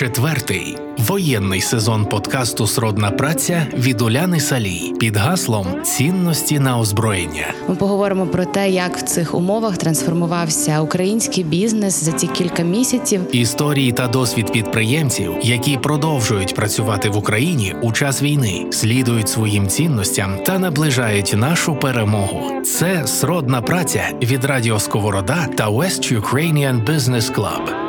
Четвертий воєнний сезон подкасту Сродна праця від Уляни Салій під гаслом цінності на озброєння. Ми поговоримо про те, як в цих умовах трансформувався український бізнес за ці кілька місяців. Історії та досвід підприємців, які продовжують працювати в Україні у час війни, слідують своїм цінностям та наближають нашу перемогу. Це сродна праця від Радіо Сковорода та West Ukrainian Business Club.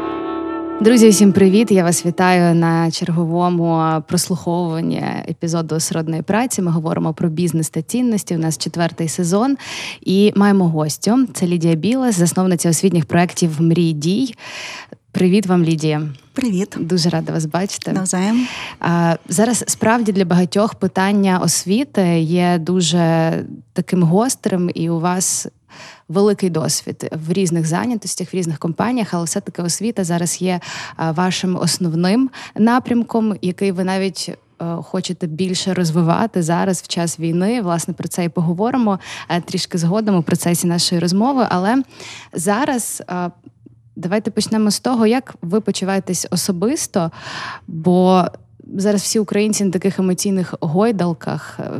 Друзі, всім привіт! Я вас вітаю на черговому прослуховуванні епізоду сродної праці. Ми говоримо про бізнес та цінності. У нас четвертий сезон і маємо гостю. Це Лідія Білес, засновниця освітніх проєктів Мрій дій. Привіт вам, Лідія. Привіт, дуже рада вас бачити. Навзаєм. Зараз справді для багатьох питання освіти є дуже таким гострим, і у вас великий досвід в різних зайнятостях, в різних компаніях, але все таки освіта зараз є вашим основним напрямком, який ви навіть. Е, хочете більше розвивати зараз в час війни, власне, про це і поговоримо е, трішки згодом у процесі нашої розмови. Але зараз е, давайте почнемо з того, як ви почуваєтесь особисто, бо зараз всі українці на таких емоційних гойдалках. Е,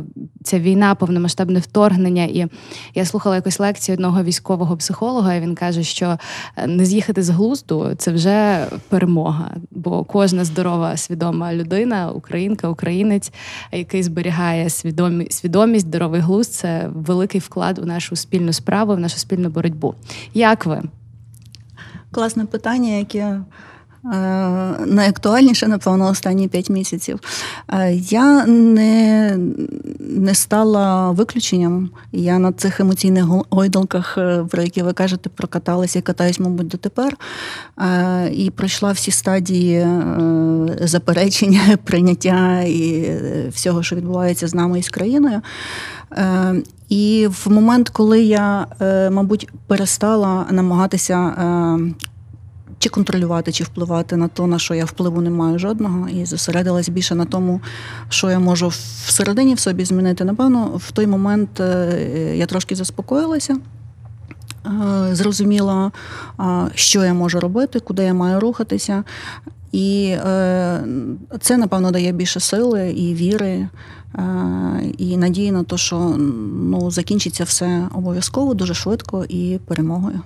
ця війна, повномасштабне вторгнення. І я слухала якусь лекцію одного військового психолога. і Він каже, що е, не з'їхати з глузду це вже перемога. Бо кожна здорова, свідома людина, українка, українець, який зберігає свідомі, свідомість, здоровий глузд, це великий вклад у нашу спільну справу, в нашу спільну боротьбу. Як ви? Класне питання, яке найактуальніше, напевно, останні п'ять місяців. Е, я не не стала виключенням. Я на цих емоційних гойдалках, е, про які ви кажете, прокаталася і катаюсь, мабуть, дотепер. І пройшла всі стадії заперечення, прийняття і всього, що відбувається з нами і з країною. І в момент, коли я, мабуть, перестала намагатися чи контролювати, чи впливати на то, на що я впливу не маю жодного, і зосередилась більше на тому, що я можу всередині в собі змінити. Напевно, в той момент е, я трошки заспокоїлася. Е, зрозуміла, що я можу робити, куди я маю рухатися. І е, це, напевно, дає більше сили і віри, і надії на те, що ну, закінчиться все обов'язково дуже швидко і перемогою.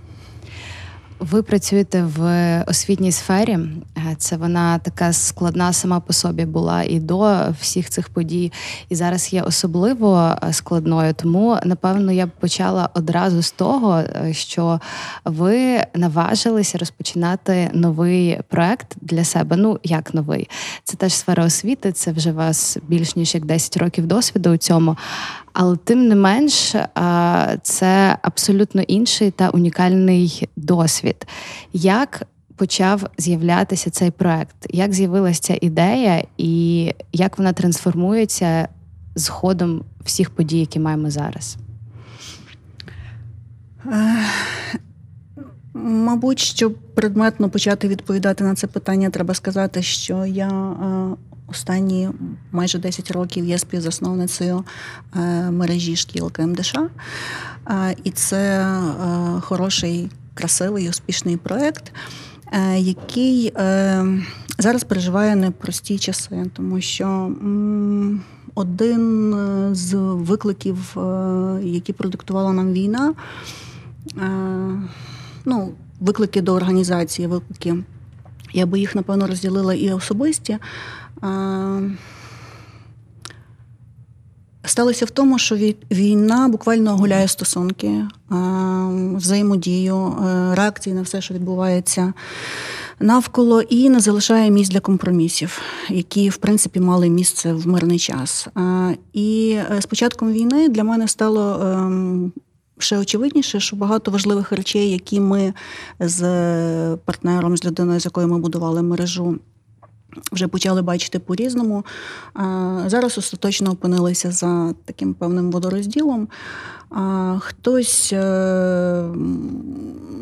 Ви працюєте в освітній сфері. Е, це вона така складна сама по собі була і до всіх цих подій, і зараз є особливо е, складною. Тому напевно я б почала одразу з того, е, що ви наважилися розпочинати новий проект для себе. Ну як новий, це теж сфера освіти. Це вже у вас більш ніж як 10 років досвіду у цьому. Але тим не менш, це абсолютно інший та унікальний досвід. Як почав з'являтися цей проект? Як з'явилася ця ідея, і як вона трансформується з ходом всіх подій, які маємо зараз? Мабуть, щоб предметно почати відповідати на це питання, треба сказати, що я Останні майже 10 років є співзасновницею е, мережі шкіл КМДШ, е, і це е, хороший, красивий, успішний проєкт, який зараз переживає непрості часи, тому що один з викликів, які продиктувала нам війна, ну, виклики до організації, виклики. Я би їх, напевно, розділила і особисті. Сталося в тому, що війна буквально гуляє стосунки, взаємодію, е, реакції на все, що відбувається навколо, і не залишає місць для компромісів, які в принципі мали місце в мирний час. І е, з початком війни для мене стало. Ем, ще очевидніше, що багато важливих речей, які ми з партнером, з людиною, з якою ми будували мережу, вже почали бачити по-різному. Зараз остаточно опинилися за таким певним водорозділом. Хтось е,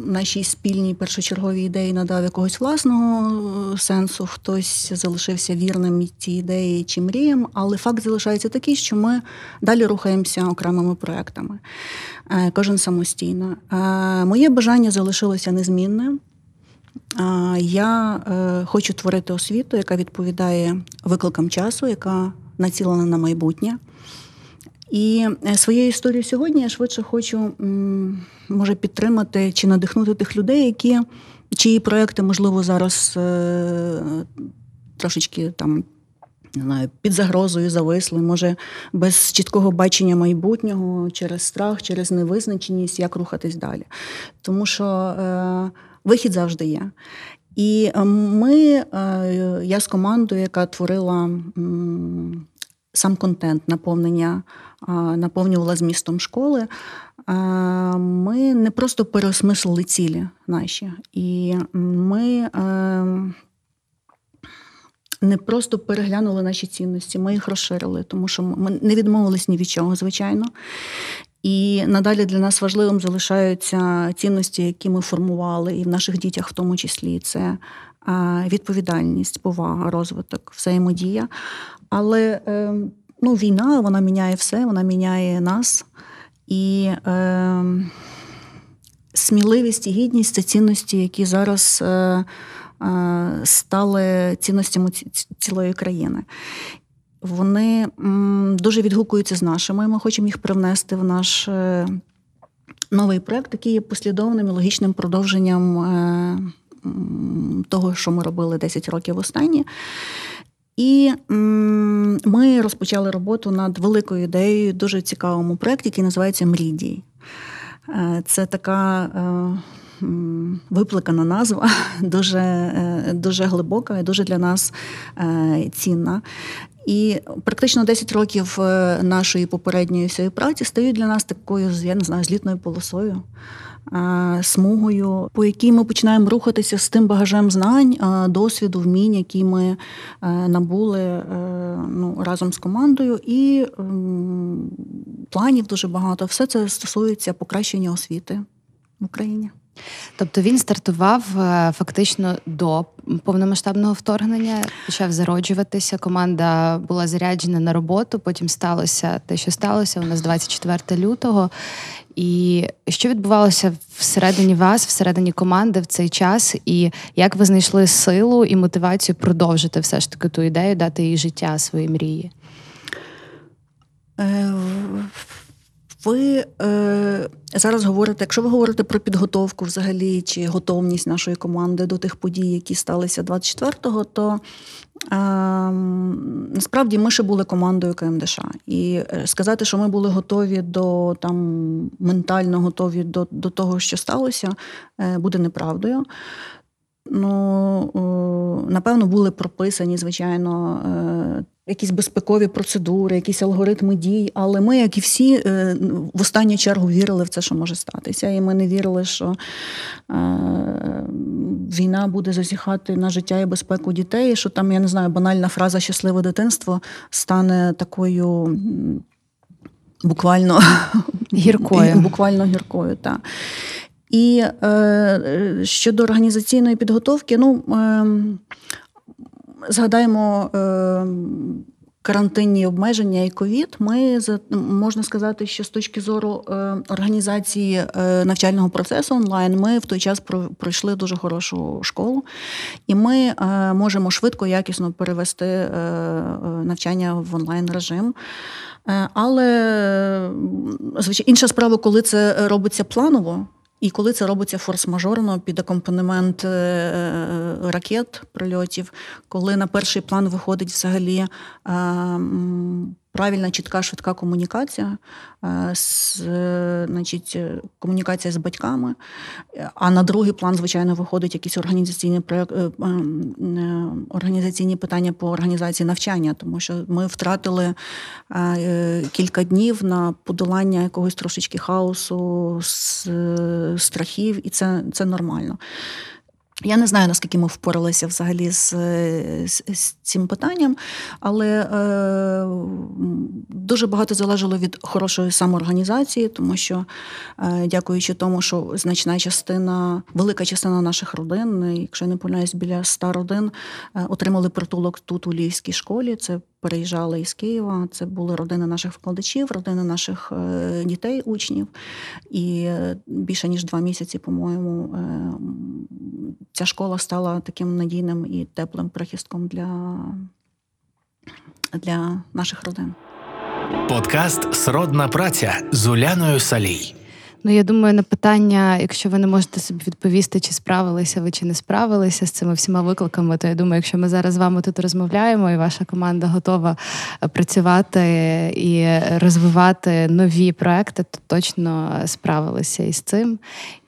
нашій спільній першочерговій ідеї надав якогось власного е, сенсу, хтось залишився вірним цій ідеї чи мріям, але факт залишається такий, що ми далі рухаємося окремими проектами, е, кожен самостійно. Моє бажання залишилося незмінне. Я е, хочу творити освіту, яка відповідає викликам часу, яка націлена на майбутнє. І е, своєю історією сьогодні я швидше хочу може підтримати чи надихнути тих людей, які чиї проекти, можливо, зараз е, трошечки там. Не знаю, під загрозою зависли, може, без чіткого бачення майбутнього, через страх, через невизначеність, як рухатись далі. Тому що вихід завжди є. І е, ми, е, я з командою, яка творила сам контент, наповнення, наповнювала змістом школи, е, ми не просто переосмислили цілі наші. І ми. Не просто переглянули наші цінності, ми їх розширили, тому що ми не відмовились ні від чого, звичайно. І надалі для нас важливим залишаються цінності, які ми формували, і в наших дітях, в тому числі, це відповідальність, повага, розвиток, взаємодія. Але ем, ну, війна вона міняє все, вона міняє нас. І е, сміливість і гідність це цінності, які зараз. Е, стали цінностями цілої країни. Вони дуже відгукуються з нашими. Ми хочемо їх привнести в наш е, новий проект, який є послідовним і логічним продовженням е, того, що ми робили 10 років останні. І ми розпочали роботу над великою ідеєю, дуже цікавому проєкті, який називається Мрідій. Е, це така випликана назва, дуже, дуже глибока і дуже для нас цінна. І практично 10 років е, нашої попередньої всієї праці стають для нас такою, я не знаю, злітною полосою, смугою, по якій ми починаємо рухатися з тим багажем знань, досвіду, вмінь, які ми набули ну, разом з командою, і планів дуже багато. Все це стосується покращення освіти в Україні. Тобто він стартував е, фактично до повномасштабного вторгнення, почав зароджуватися. Команда була заряджена на роботу. Потім сталося те, що сталося. У нас 24 лютого. І що відбувалося всередині вас, всередині команди в цей час, і як ви знайшли силу і мотивацію продовжити все ж таки ту ідею, дати їй життя своїй мрії? Е, ви е, зараз говорите, якщо ви говорите про підготовку взагалі чи готовність нашої команди до тих подій, які сталися 24-го, то е, насправді ми ще були командою КМДШ. І е, сказати, що ми були готові до там ментально готові до, до того, що сталося, е, буде неправдою. Ну, напевно, були прописані, звичайно, е, якісь безпекові процедури, якісь алгоритми дій. Але ми, як і всі, е, в останню чергу вірили в це, що може статися. І ми не вірили, що е, війна буде зазіхати на життя і безпеку дітей. Що там, я не знаю, банальна фраза щасливе дитинство стане такою. Буквально гіркою. Буквально гіркою, так. І е, щодо організаційної підготовки, ну е, згадаємо е, карантинні обмеження і ковід. Ми можна сказати, що з точки зору е, організації е, навчального процесу онлайн, ми в той час пройшли дуже хорошу школу, і ми можемо швидко, якісно перевести навчання в онлайн режим. Але звичайно, інша справа, коли це робиться планово. І коли це робиться форс-мажорно під акомпанемент е, ракет, прильотів, коли на перший план виходить взагалі правильна, чітка, швидка комунікація, е, з, значить, комунікація з батьками. А на другий план, звичайно, виходить якісь організаційні е, е, організаційні питання по організації навчання, тому що ми втратили кілька днів на подолання якогось трошечки хаосу, страхів, і це, це нормально. Я не знаю, наскільки ми впоралися взагалі з з, з цим питанням, але е, дуже багато залежало від хорошої самоорганізації, тому що, е, дякуючи тому, що значна частина, велика частина наших родин, якщо я не помиляюсь, біля ста родин, е, отримали притулок тут у Львівській школі. Це переїжджали із Києва. Це були родини наших викладачів, родини наших е, дітей, учнів. І більше ніж два місяці, по-моєму, ця школа стала таким надійним і теплим прихистком для, для наших родин. Подкаст Сродна праця з Уляною Салій. Ну, я думаю, на питання, якщо ви не можете собі відповісти, чи справилися ви, чи не справилися з цими всіма викликами, то я думаю, якщо ми зараз з вами тут розмовляємо, і ваша команда готова е, працювати і розвивати нові проекти, то точно справилися із цим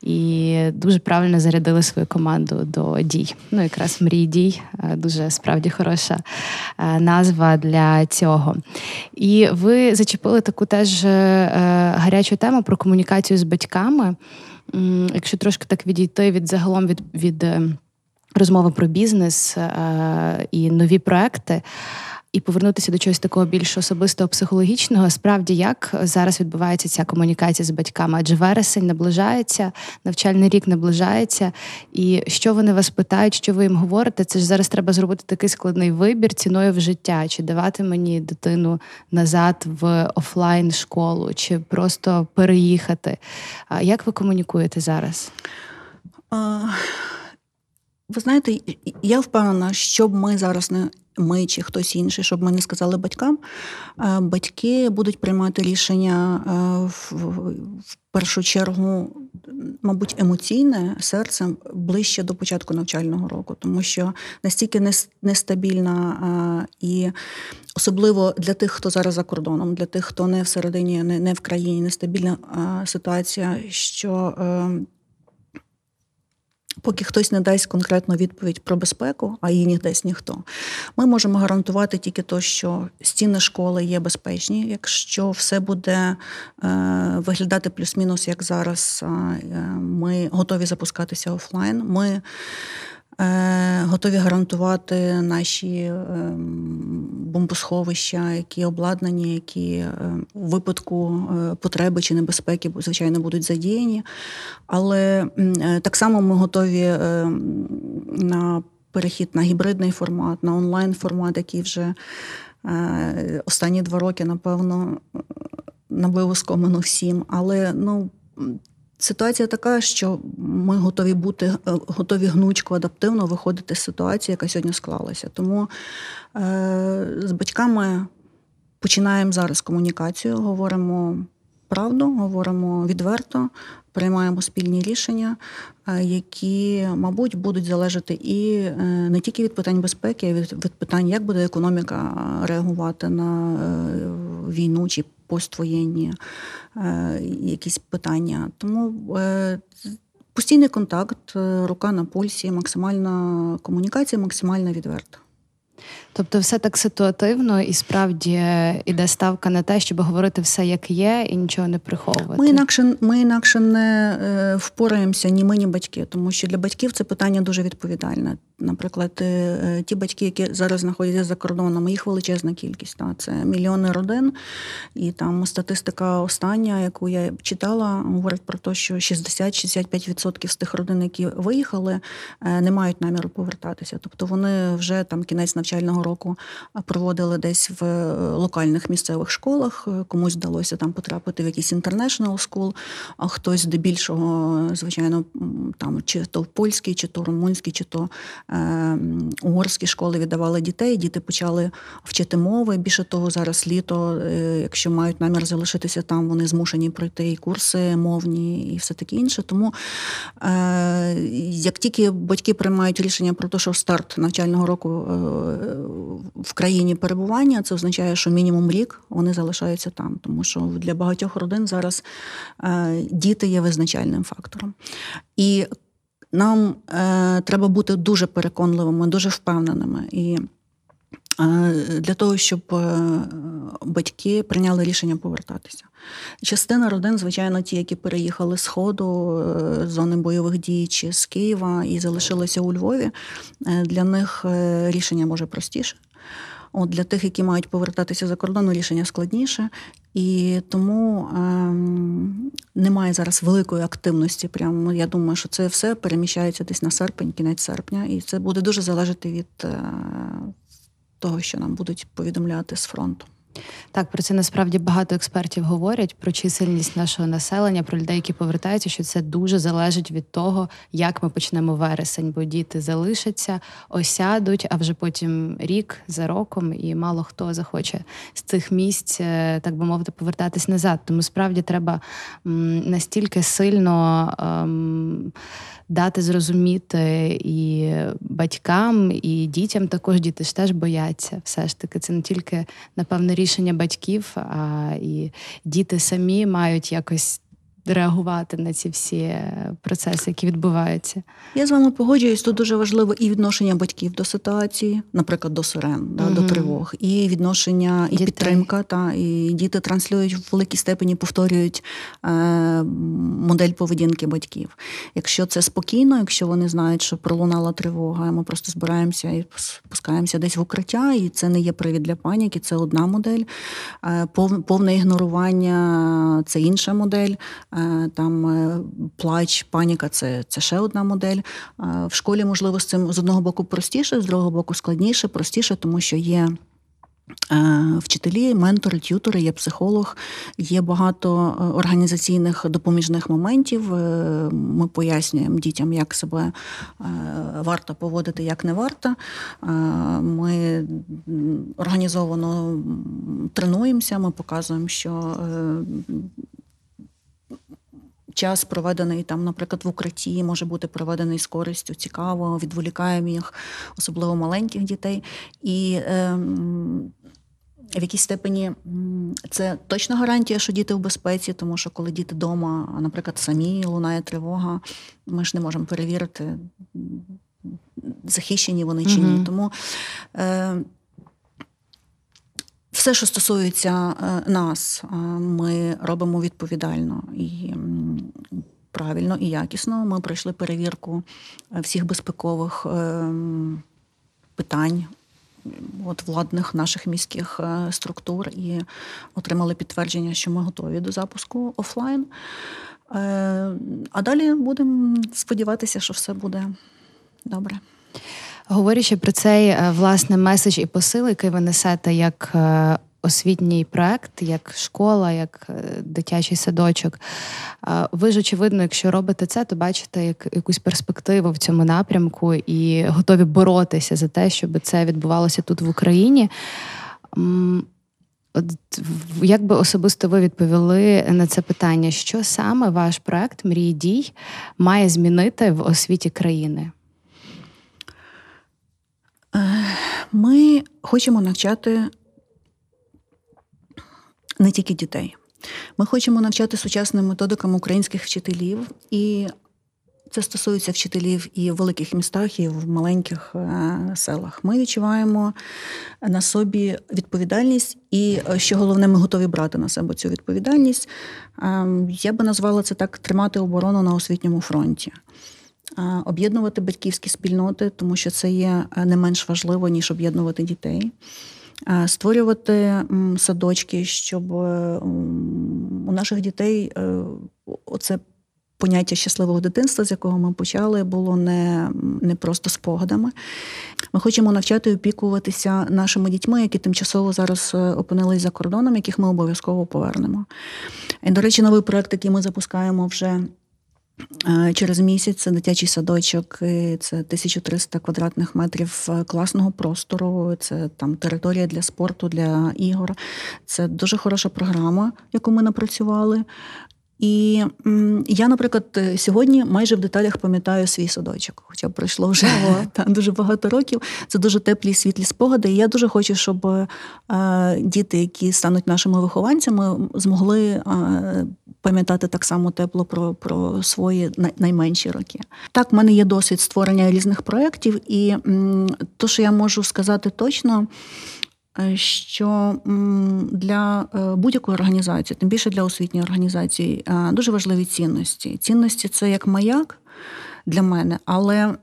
і дуже правильно зарядили свою команду до дій. Ну, якраз мрій дій е, дуже справді хороша е, назва для цього. І ви зачепили таку теж гарячу тему про комунікацію з батьками. Якщо трошки так відійти від загалом від, від е, розмови про бізнес е, і нові проекти. І повернутися до чогось такого більш особистого психологічного, справді як зараз відбувається ця комунікація з батьками? Адже вересень наближається, навчальний рік наближається. І що вони вас питають, що ви їм говорите? Це ж зараз треба зробити такий складний вибір ціною в життя, чи давати мені дитину назад в офлайн школу, чи просто переїхати. Як ви комунікуєте зараз? А, Ви знаєте, я впевнена, щоб ми зараз не ми чи хтось інший, щоб ми не сказали батькам, е, батьки будуть приймати рішення е, в, першу чергу, мабуть, емоційне серцем ближче до початку навчального року, тому що настільки нестабільна е, і особливо для тих, хто зараз за кордоном, для тих, хто не всередині, не, в країні, нестабільна ситуація, що Поки хтось не дасть конкретну відповідь про безпеку, а її не дасть ніхто, ми можемо гарантувати тільки те, що стіни школи є безпечні. Якщо все буде е, виглядати плюс-мінус, як зараз, е, ми готові запускатися офлайн. Ми е, готові гарантувати наші е, бомбосховища, які обладнані, які е, у випадку е, потреби чи небезпеки, звичайно, будуть задіяні. Але е, так само ми готові е, на перехід на гібридний формат, на онлайн формат, який вже е, останні два роки, напевно, набив оскомину всім. Але ну. Ситуація така, що ми готові бути е, готові гнучко, адаптивно виходити з ситуації, яка сьогодні склалася. Тому е, з батьками починаємо зараз комунікацію, говоримо правду, говоримо відверто, приймаємо спільні рішення, е, які, мабуть, будуть залежати і е, не тільки від питань безпеки, а від, від питань, як буде економіка реагувати на війну чи поствоєнні е, якісь питання. Тому е, постійний контакт, е, рука на пульсі, максимальна комунікація, максимально відверта. Тобто, все так ситуативно і справді іде ставка на те, щоб говорити все як є і нічого не приховувати. Ми інакше, ми інакше не е, впораємося ні ми, ні батьки, тому що для батьків це питання дуже відповідальне. Наприклад, е, е, ті батьки, які зараз знаходяться за кордоном, їх величезна кількість. Та, це мільйони родин, і там статистика остання, яку я читала, говорить про те, що 60-65% з тих родин, які виїхали, не мають наміру повертатися. Тобто вони вже там кінець навчального року проводили десь в е, локальних місцевих школах. Е, Комусь вдалося там потрапити в якийсь international school, а хтось здебільшого, звичайно, там чи то в польській, чи то румунській, чи то е, угорські школи віддавали дітей. Діти почали вчити мови. Більше того, зараз літо, е, якщо мають намір залишитися там, вони змушені пройти і курси мовні, і все таке інше. Тому е, як тільки батьки приймають рішення про те, що старт навчального року е, в країні перебування, це означає, що мінімум рік вони залишаються там, тому що для багатьох родин зараз е, діти є визначальним фактором. І нам е, треба бути дуже переконливими, дуже впевненими. І для того, щоб е, батьки прийняли рішення повертатися. Частина родин, звичайно, ті, які переїхали з Сходу, е, з зони бойових дій чи з Києва і залишилися у Львові, е, для них рішення може простіше. От для тих, які мають повертатися за кордон, рішення складніше, і тому ем, немає зараз великої активності. Прямо я думаю, що це все переміщається десь на серпень, кінець серпня, і це буде дуже залежати від е, того, що нам будуть повідомляти з фронту. Так, про це насправді багато експертів говорять про чисельність нашого населення, про людей, які повертаються, що це дуже залежить від того, як ми почнемо вересень, бо діти залишаться, осядуть, а вже потім рік за роком, і мало хто захоче з цих місць, е, так би мовити, повертатись назад. Тому справді треба настільки сильно. ем, Дати зрозуміти і батькам, і дітям також діти ж теж бояться. Все ж таки, це не тільки напевно рішення батьків, а і діти самі мають якось реагувати на ці всі е, процеси, які відбуваються. Я з вами погоджуюсь, тут дуже важливо і відношення батьків до ситуації, наприклад, до сирен, да, до тривог, і відношення, і Дітей. підтримка. Та, і діти транслюють в великій степені, повторюють е, модель поведінки батьків. Якщо це спокійно, якщо вони знають, що пролунала тривога, ми просто збираємося і спускаємося десь в укриття, і це не є привід для паніки, це одна модель. Е, повне ігнорування це інша модель. Е, Там е, плач, паніка це, це ще одна модель. Е, В школі, можливо, з цим з одного боку простіше, з другого боку складніше, простіше, тому що є. Вчителі, ментори, т'ютори, є психолог, є багато організаційних допоміжних моментів. Ми пояснюємо дітям, як себе варто поводити, як не варто. Ми організовано тренуємося, ми показуємо, що час, проведений там, наприклад, в укритті, може бути проведений з користю, цікаво, відволікаємо їх, особливо маленьких дітей. І ем, в якійсь степені це точна гарантія, що діти в безпеці, тому що коли діти вдома, наприклад, самі лунає тривога, ми ж не можемо перевірити, захищені вони чи ні. Тому е, все, що стосується е, нас, е, ми робимо відповідально і правильно і якісно. Ми пройшли перевірку е, всіх безпекових питань. От владних наших міських структур і отримали підтвердження, що ми готові до запуску офлайн. А далі будемо сподіватися, що все буде добре. Говорячи про цей е, власне меседж і посил, який ви несете як е, освітній проект, як школа, як е, дитячий садочок. Ви ж очевидно, якщо робите це, то бачите як якусь перспективу в цьому напрямку і готові боротися за те, щоб це відбувалося тут в Україні. От як би особисто ви відповіли на це питання, що саме ваш проект Мрії дій має змінити в освіті країни? Ми хочемо навчати не тільки дітей. Ми хочемо навчати сучасним методикам українських вчителів, і це стосується вчителів і в великих містах, і в маленьких е, селах. Ми відчуваємо на собі відповідальність, і е, що головне, ми готові брати на себе цю відповідальність. Е, Я би назвала це так: тримати оборону на освітньому фронті. Об'єднувати батьківські спільноти, тому що це є е, не менш важливо, ніж об'єднувати дітей. Створювати садочки, щоб е, у наших дітей е, оце поняття щасливого дитинства, з якого ми почали, було не, не просто спогадами. Ми хочемо навчати опікуватися нашими дітьми, які тимчасово зараз опинились за кордоном, яких ми обов'язково повернемо. І, до речі, новий проект, який ми запускаємо вже. Через місяць це дитячий садочок, це 1300 квадратних метрів е, класного простору. Це там територія для спорту, для ігор. Це дуже хороша програма, яку ми напрацювали. І я, наприклад, е, сьогодні майже в деталях пам'ятаю свій садочок, хоча пройшло вже та, дуже багато років. Це дуже теплі світлі спогади. І я дуже хочу, щоб е, діти, які стануть нашими вихованцями, змогли е, пам'ятати так само тепло про, про свої найменші роки. Так, в мене є досвід створення різних проєктів, і м, то, що я можу сказати точно. Е, Що для е, будь-якої організації, тим більше для освітньої організації, е, дуже важливі цінності. Цінності це як маяк для мене, але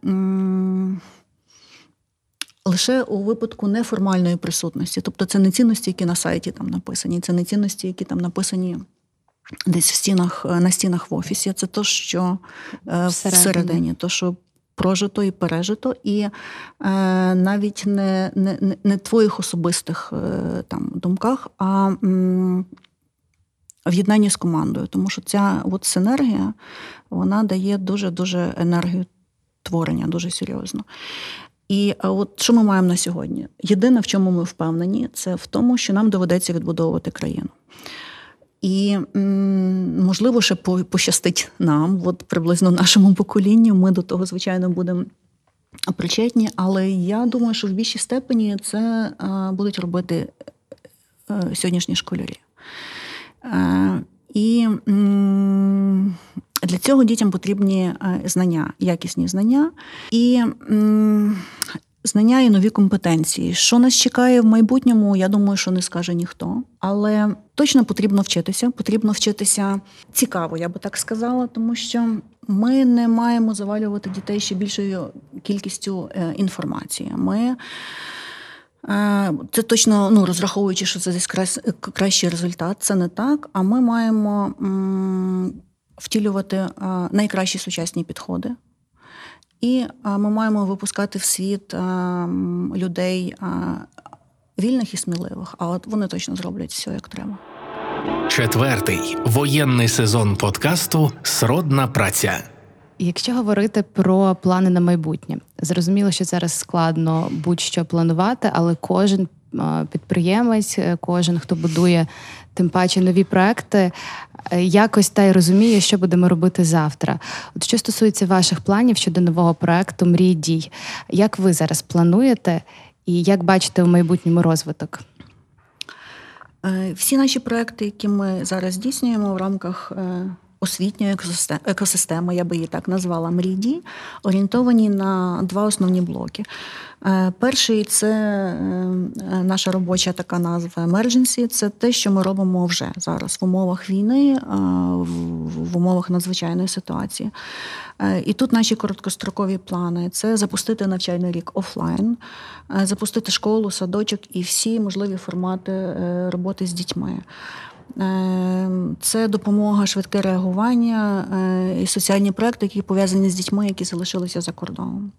лише у випадку неформальної присутності. Тобто це не цінності, які на сайті там написані, це не цінності, які там написані десь в стінах, на стінах в офісі. Це то, що Всередині. всередині, то, що прожито і пережито, і е, навіть не, не, не, твоїх особистих е, там думках, а м, в єднанні з командою. Тому що ця от синергія вона дає дуже-дуже енергію творення, дуже серйозно. І е, от що ми маємо на сьогодні? Єдине, в чому ми впевнені, це в тому, що нам доведеться відбудовувати країну. І можливо, ще пощастить нам, от приблизно нашому поколінню. Ми до того, звичайно, будемо причетні, але я думаю, що в більшій степені це е, будуть робити е, сьогоднішні школярі. Е, і для цього дітям потрібні знання, якісні знання. І знання і нові компетенції. Що нас чекає в майбутньому, я думаю, що не скаже ніхто. Але точно потрібно вчитися. Потрібно вчитися цікаво, я би так сказала, тому що ми не маємо завалювати дітей ще більшою кількістю е, інформації. Ми е, це точно ну, розраховуючи, що це десь кращий результат, це не так. А ми маємо втілювати е, найкращі сучасні підходи. І ми маємо випускати в світ людей вільних і сміливих. А от вони точно зроблять все як треба. Четвертий воєнний сезон подкасту Сродна праця. Якщо говорити про плани на майбутнє, зрозуміло, що зараз складно будь-що планувати, але кожен підприємець, кожен хто будує тим паче нові проекти, якось та й розуміє, що будемо робити завтра. От що стосується ваших планів щодо нового проекту Мрій дій, як ви зараз плануєте і як бачите у майбутньому розвиток? Е, всі наші проекти, які ми зараз здійснюємо в рамках е, освітньої екосистеми, я би її так назвала Мрій орієнтовані на два основні блоки. Е, перший це е, наша робоча така назва emergency. Це те, що ми робимо вже зараз в умовах війни, е, в умовах надзвичайної ситуації. І тут наші короткострокові плани це запустити навчальний рік офлайн, запустити школу, садочок і всі можливі формати роботи з дітьми. Це допомога, швидке реагування і соціальні проекти, які пов'язані з дітьми, які залишилися за кордоном.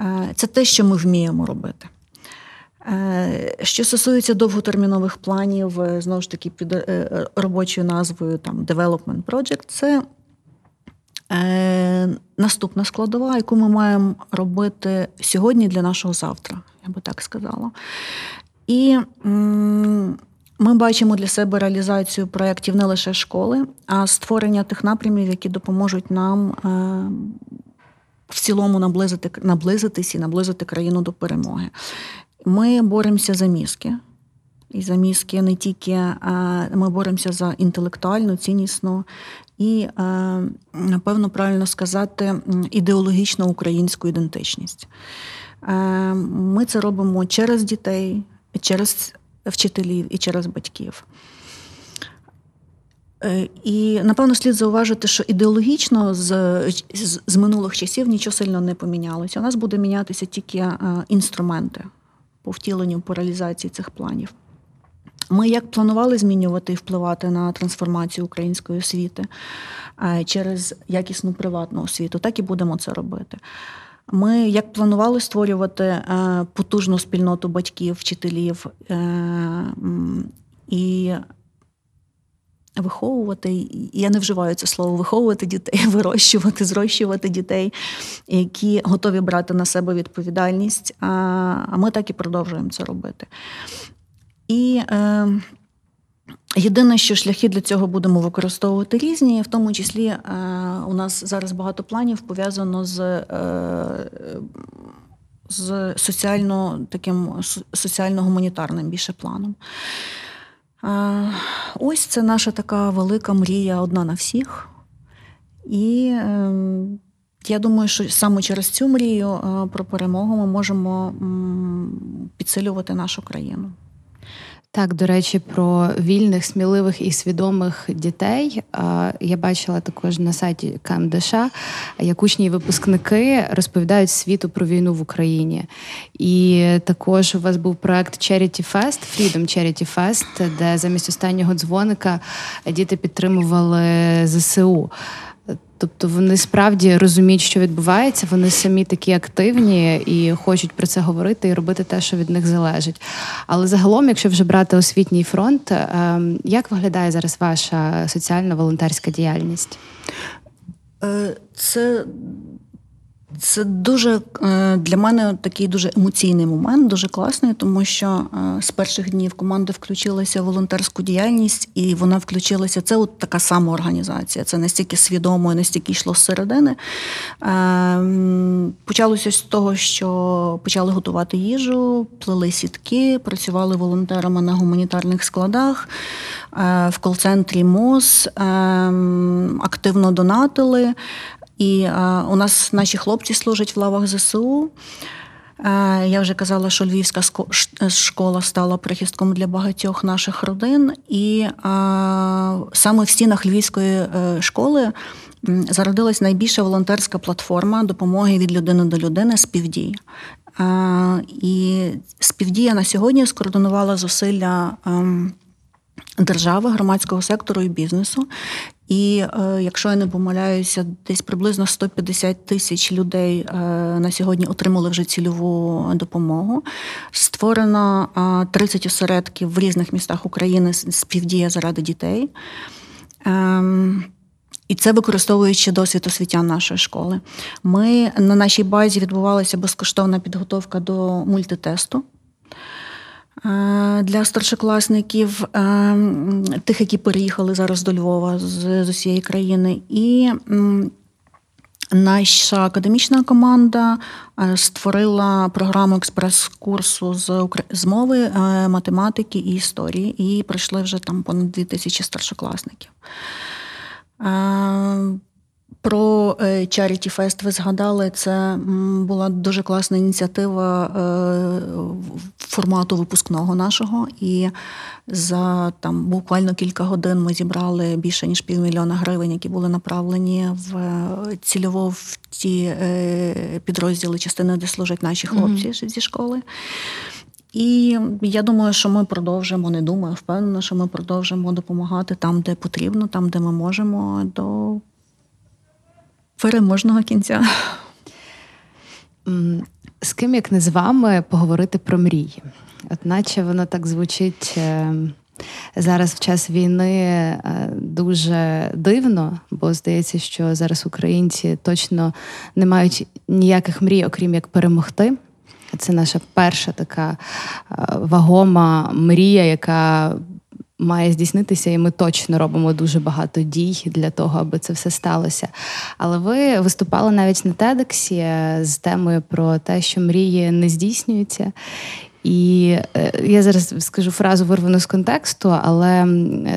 Е, це те, що ми вміємо робити. Е, що стосується довготермінових планів, е, знову ж таки, під робочою назвою там Development Project, це наступна складова, яку ми маємо робити сьогодні для нашого завтра, я би так сказала. І ми бачимо для себе реалізацію проєктів не лише школи, а створення тих напрямів, які допоможуть нам в цілому наблизити наблизитись і наблизити країну до перемоги. Ми боремося за мізки. І за мізки не тільки ми боремося за інтелектуальну, ціннісну і, напевно, правильно сказати, ідеологічну українську ідентичність. Ми це робимо через дітей, через вчителів і через батьків. Е, і напевно слід зауважити, що ідеологічно з, з з, минулих часів нічого сильно не помінялося. У нас буде мінятися тільки е, інструменти по втіленню, по реалізації цих планів. Ми як планували змінювати і впливати на трансформацію української освіти е, через якісну приватну освіту, так і будемо це робити. Ми як планували створювати потужну спільноту батьків, вчителів і виховувати, я не вживаю це слово виховувати дітей, вирощувати, зрощувати дітей, які готові брати на себе відповідальність. А ми так і продовжуємо це робити. І е, єдине, що шляхи для цього будемо використовувати різні, в тому числі е, у нас зараз багато планів пов'язано з. Е, з соціально таким соціально-гуманітарним більше планом. Ось це наша така велика мрія одна на всіх. І ем, я думаю, що саме через цю мрію е, про перемогу ми можемо підсилювати нашу країну. Так, до речі, про вільних, сміливих і свідомих дітей я бачила також на сайті КМДШ, як учні і випускники розповідають світу про війну в Україні. І також у вас був проект Charity Fest, Freedom Charity Fest, де замість останнього дзвоника діти підтримували ЗСУ. Тобто вони справді розуміють, що відбувається, вони самі такі активні і хочуть про це говорити і робити те, що від них залежить. Але загалом, якщо вже брати освітній фронт, ем, як виглядає зараз ваша соціальна волонтерська діяльність? Е, Це це дуже е, для мене такий дуже емоційний момент, дуже класний, тому що е, з перших днів команда включилася в волонтерську діяльність, і вона включилася. Це от така організація. Це настільки свідомо і настільки йшло зсередини. Ем, почалося з того, що почали готувати їжу, плели сітки, працювали волонтерами на гуманітарних складах. Е, в кол-центрі МОЗ ем, активно донатили. І а, у нас наші хлопці служать в лавах ЗСУ. А, я вже казала, що Львівська школа стала прихистком для багатьох наших родин. І а, саме в стінах Львівської е, школи зародилась найбільша волонтерська платформа допомоги від людини до людини співдій. І співдія на сьогодні скоординувала зусилля. Ем, держави, громадського сектору і бізнесу. І е, якщо я не помиляюся, десь приблизно 150 тисяч людей е, на сьогодні отримали вже цільову допомогу. Створено е, 30 осередків в різних містах України співдія заради дітей. Е, і це використовуючи досвід освітян нашої школи. Ми на нашій базі відбувалася безкоштовна підготовка до мультитесту. Для старшокласників, тих, які переїхали зараз до Львова з, з усієї країни. І наша академічна команда створила програму експрес-курсу з з мови, математики і історії. І прийшли вже там понад 2000 старшокласників. Про е, Charity Fest ви згадали, це була дуже класна ініціатива е, формату випускного нашого. І за там буквально кілька годин ми зібрали більше ніж півмільйона гривень, які були направлені в е, цільово в ті підрозділи частини, де служать наші хлопці mm-hmm. зі школи. І я думаю, що ми продовжимо, не думаю, впевнена, що ми продовжимо допомагати там, де потрібно, там, де ми можемо. до переможного кінця. З ким, як не з вами, поговорити про мрії? От наче воно так звучить е, зараз в час війни е, дуже дивно, бо здається, що зараз українці точно не мають ніяких мрій, окрім як перемогти. Це наша перша така е, вагома мрія, яка має здійснитися, і ми точно робимо дуже багато дій для того, аби це все сталося. Але ви виступали навіть на е, з темою про те, що мрії не здійснюються. І е, я зараз скажу фразу вирвану з контексту, але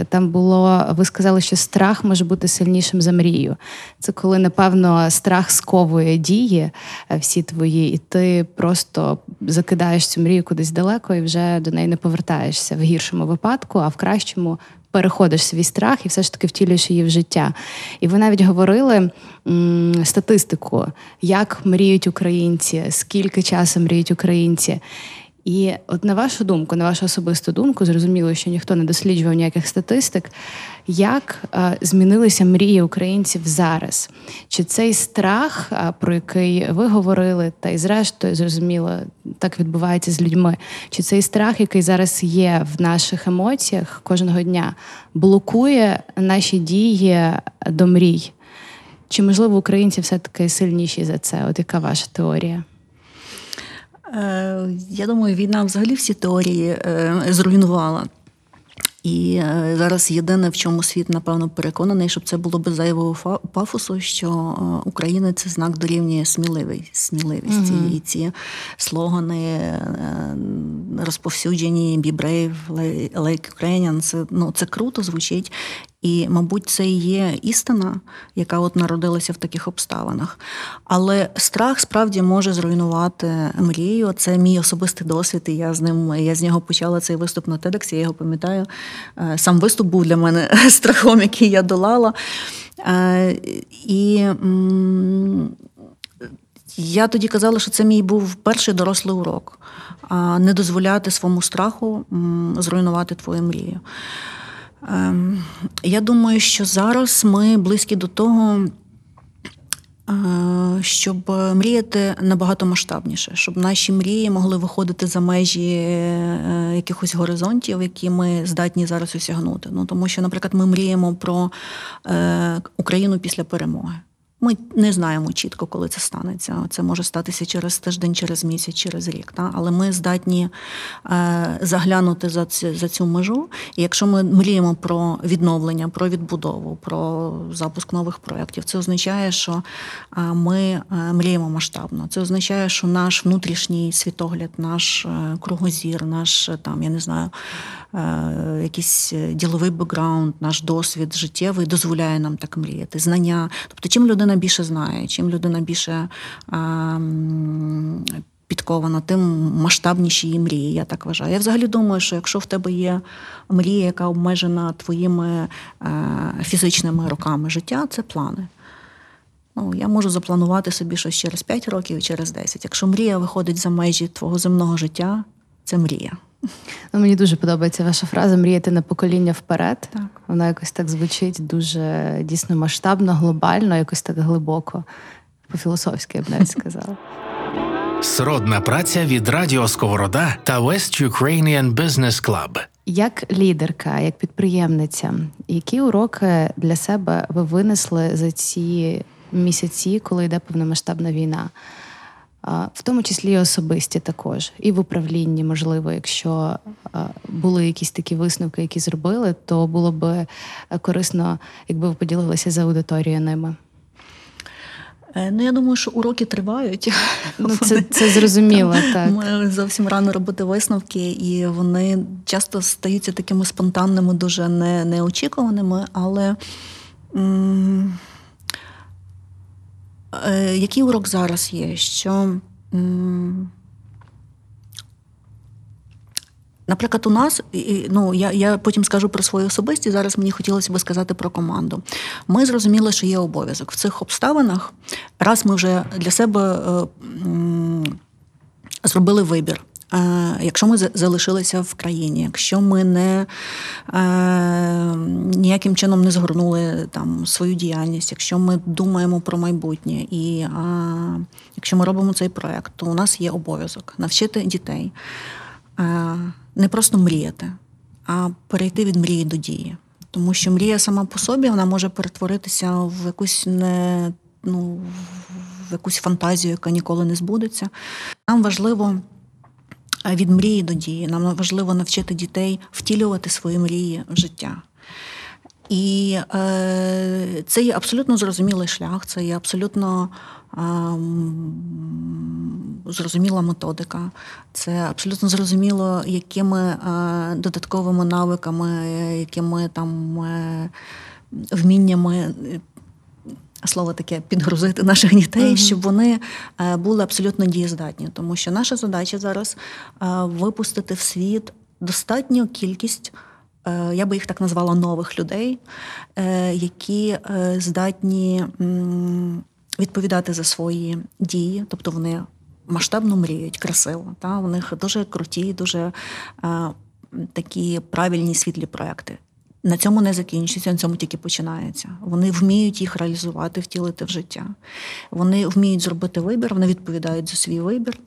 там було, ви сказали, що страх може бути сильнішим за мрію. Це коли, напевно, страх сковує дії е, всі твої, і ти просто закидаєш цю мрію кудись далеко і вже до неї не повертаєшся в гіршому випадку, а в кращому. Переходиш свій страх і все ж таки втілюєш її в життя. І ви навіть говорили м, статистику, як мріють українці, скільки часу мріють українці. І от на вашу думку, на вашу особисту думку, зрозуміло, що ніхто не досліджував ніяких статистик, як е, змінилися мрії українців зараз? Чи цей страх, е, про який ви говорили, та й зрештою зрозуміло, так відбувається з людьми? Чи цей страх, який зараз є в наших емоціях кожного дня, блокує наші дії до мрій? Чи можливо українці все таки сильніші за це? От яка ваша теорія? Е, я думаю, війна взагалі всі теорії е, зруйнувала. І е, зараз єдине, в чому світ, напевно, переконаний, щоб це було без зайвого пафосу, що Україна це знак дорівнює сміливий, сміливості. Mm-hmm. І ці слогани розповсюджені «Be brave, like Ukrainian», це, ну, це круто звучить. І, мабуть, це і є істина, яка от народилася в таких обставинах. Але страх справді може зруйнувати мрію. Це мій особистий досвід. і Я з ним я з нього почала цей виступ на TEDx, я його пам'ятаю. Е, сам виступ був для мене страхом, який я долала. Е, і я тоді казала, що це мій був перший дорослий урок. Не дозволяти своєму страху зруйнувати твою мрію. Ем, я думаю, що зараз ми близькі до того, Е, Щоб мріяти набагато масштабніше, щоб наші мрії могли виходити за межі е, якихось горизонтів, які ми здатні зараз осягнути. Ну тому що, наприклад, ми мріємо про е, Україну після перемоги. Ми не знаємо чітко, коли це станеться. Це може статися через тиждень, через місяць, через рік. Та? Але ми здатні е, заглянути за цю, за цю межу. І якщо ми мріємо про відновлення, про відбудову, про запуск нових проєктів, це означає, що е, ми е, мріємо масштабно. Це означає, що наш внутрішній світогляд, наш кругозір, наш там, я не знаю, якийсь діловий бекграунд, наш досвід життєвий дозволяє нам так мріяти. Знання. Тобто, чим людина більше знає, чим людина більше. ем, Підкована, тим масштабніші її мрії, я так вважаю. Я взагалі думаю, що якщо в тебе є мрія, яка обмежена твоїми е, фізичними роками життя, це плани. Ну, я можу запланувати собі щось через 5 років і через 10. Якщо мрія виходить за межі твого земного життя, це мрія. Ну, мені дуже подобається ваша фраза мріяти на покоління вперед. Так. Вона якось так звучить дуже дійсно масштабно, глобально, якось так глибоко. По-філософськи, я б навіть сказала. Сродна праця від Радіо Сковорода та West Ukrainian Business Club. Як лідерка, як підприємниця, які уроки для себе ви винесли за ці місяці, коли йде повномасштабна війна? В тому числі і особисті також, і в управлінні, можливо, якщо були якісь такі висновки, які зробили, то було б е, корисно, якби ви поділилися з аудиторією ними. Е, Ну, я думаю, що уроки тривають. Ну, це, це зрозуміло, так. Ми зовсім рано робити висновки, і вони часто стаються такими спонтанними, дуже не, неочікуваними. Але м- який урок зараз є? Що, Наприклад, у нас, ну я я потім скажу про свою особистість, Зараз мені хотілося би сказати про команду. Ми зрозуміли, що є обов'язок в цих обставинах. Раз ми вже для себе е, зробили вибір. Якщо ми залишилися в країні, якщо ми не ніяким чином не згорнули там свою діяльність, якщо ми думаємо про майбутнє, і якщо ми робимо цей проект, то у нас є обов'язок навчити дітей не просто мріяти, а перейти від мрії до дії. Тому що мрія сама по собі вона може перетворитися в якусь не ну, в якусь фантазію, яка ніколи не збудеться. Нам важливо від мрії до дії. Нам важливо навчити дітей втілювати свої мрії в життя. І е, це є абсолютно зрозумілий шлях, це є абсолютно е, зрозуміла методика, це абсолютно зрозуміло, якими е, додатковими навиками, якими там е, вміннями. Слово таке підгрузити наших дітей, Мгм. щоб вони е, були абсолютно дієздатні. Тому що наша задача зараз е, випустити в світ достатню кількість, е, я би їх так назвала, нових людей, які здатні відповідати за свої дії, тобто вони масштабно мріють, красиво. Та? У них дуже круті, дуже такі правильні світлі проекти. На цьому не закінчується, на цьому тільки починається. Вони вміють їх реалізувати, втілити в життя. Вони вміють зробити вибір, вони відповідають за свій вибір.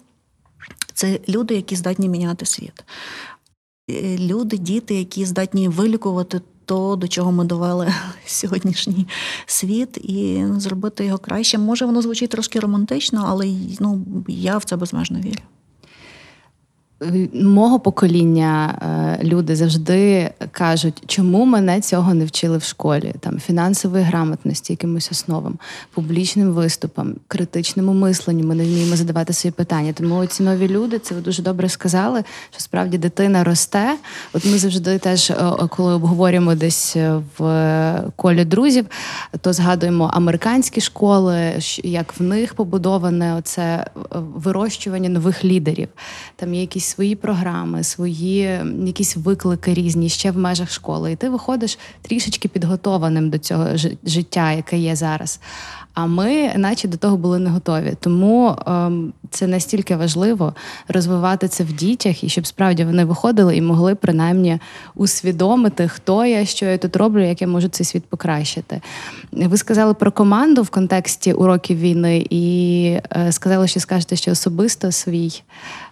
Це люди, які здатні міняти світ. Е, Люди, діти, які здатні вилікувати то, до чого ми довели сьогоднішній світ, і зробити його краще. Може, воно звучить трошки романтично, але ну, я в це безмежно вірю. Мого покоління е, люди завжди кажуть, чому мене цього не вчили в школі, там фінансової грамотності, якимось основам, публічним виступам, критичному мисленню. Ми не вміємо задавати свої питання. Тому ці нові люди, це ви дуже добре сказали, що справді дитина росте. От ми завжди теж, е, коли обговорюємо десь в колі друзів, то згадуємо американські школи, як в них побудоване оце е, вирощування нових лідерів. Там є якісь свої програми, свої якісь виклики різні ще в межах школи. І ти виходиш трішечки підготованим до цього життя, яке є зараз. А ми, наче до того, були не готові. Тому ем, це настільки важливо розвивати це в дітях, і щоб справді вони виходили і могли принаймні усвідомити, хто я, що я тут роблю, як я можу цей світ покращити. Ви сказали про команду в контексті уроків війни, і е, сказали, що скажете, що особисто свій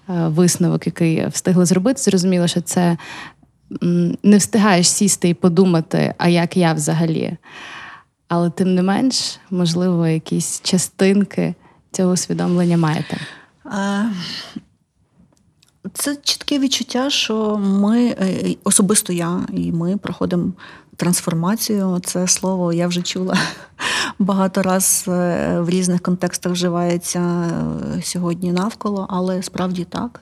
е, висновок, який встигли зробити, зрозуміло, що це не встигаєш сісти і подумати, а як я взагалі. Але тим не менш, можливо, якісь частинки цього усвідомлення маєте. Це чітке відчуття, що ми е, особисто я і ми проходимо трансформацію. Це слово я вже чула багато раз е, в різних контекстах вживається е, сьогодні навколо, але справді так.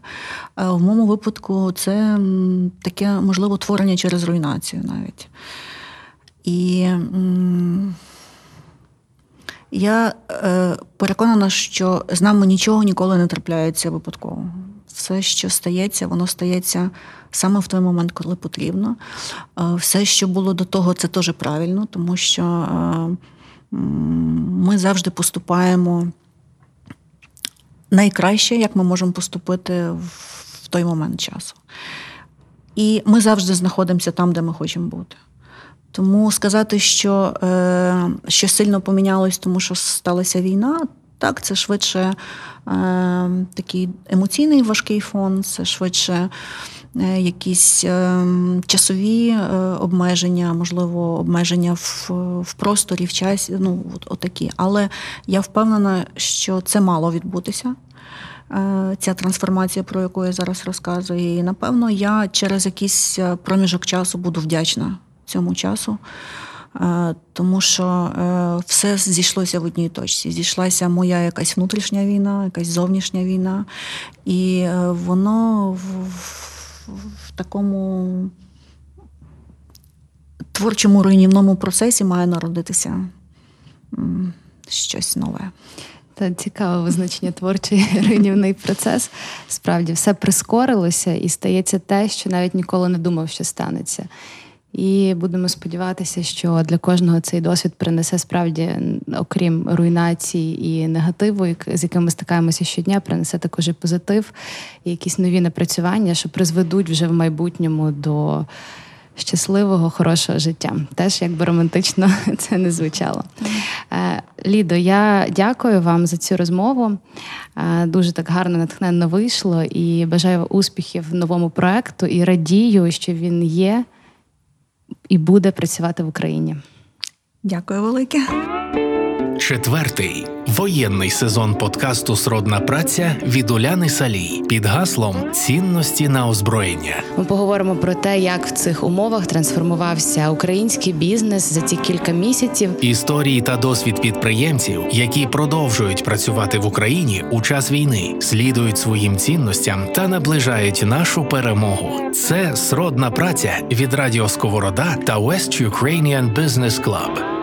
В моєму випадку це таке можливо творення через руйнацію навіть. І я е, переконана, що з нами нічого ніколи не трапляється випадково. Все, що стається, воно стається саме в той момент, коли потрібно. Е, все, що було до того, це теж правильно, тому що е, ми завжди поступаємо найкраще, як ми можемо поступити в той момент часу. І ми завжди знаходимося там, де ми хочемо бути. Тому сказати, що е, що сильно помінялось, тому що сталася війна, так, це швидше е, такий емоційний важкий фон, це швидше е, якісь е, часові е, обмеження, можливо, обмеження в, в просторі, в часі, ну, от, отакі. Але я впевнена, що це мало відбутися. е, Ця трансформація, про яку я зараз розказую, і напевно я через якийсь е, проміжок часу буду вдячна цьому часу, Е, тому що е, все зійшлося в одній точці. Зійшлася моя якась внутрішня війна, якась зовнішня війна, і е, воно в, в, такому творчому руйнівному процесі має народитися щось нове. Та цікаве визначення творчий руйнівний процес. Справді все прискорилося і стається те, що навіть ніколи не думав, що станеться. І будемо сподіватися, що для кожного цей досвід принесе справді, окрім руйнації і негативу, з якими ми стикаємося щодня, принесе також і позитив, і якісь нові напрацювання, що призведуть вже в майбутньому до щасливого, хорошого життя. Теж якби романтично це не звучало. Е, Лідо, я дякую вам за цю розмову. Е, Дуже так гарно, натхненно вийшло і бажаю успіхів в новому проекту і радію, що він є і буде працювати в Україні. Дякую велике. Четвертий воєнний сезон подкасту Сродна праця від Уляни Салій під гаслом Цінності на озброєння. Ми поговоримо про те, як в цих умовах трансформувався український бізнес за ці кілька місяців. Історії та досвід підприємців, які продовжують працювати в Україні у час війни, слідують своїм цінностям та наближають нашу перемогу. Це сродна праця від Радіо Сковорода та West Ukrainian Business Club.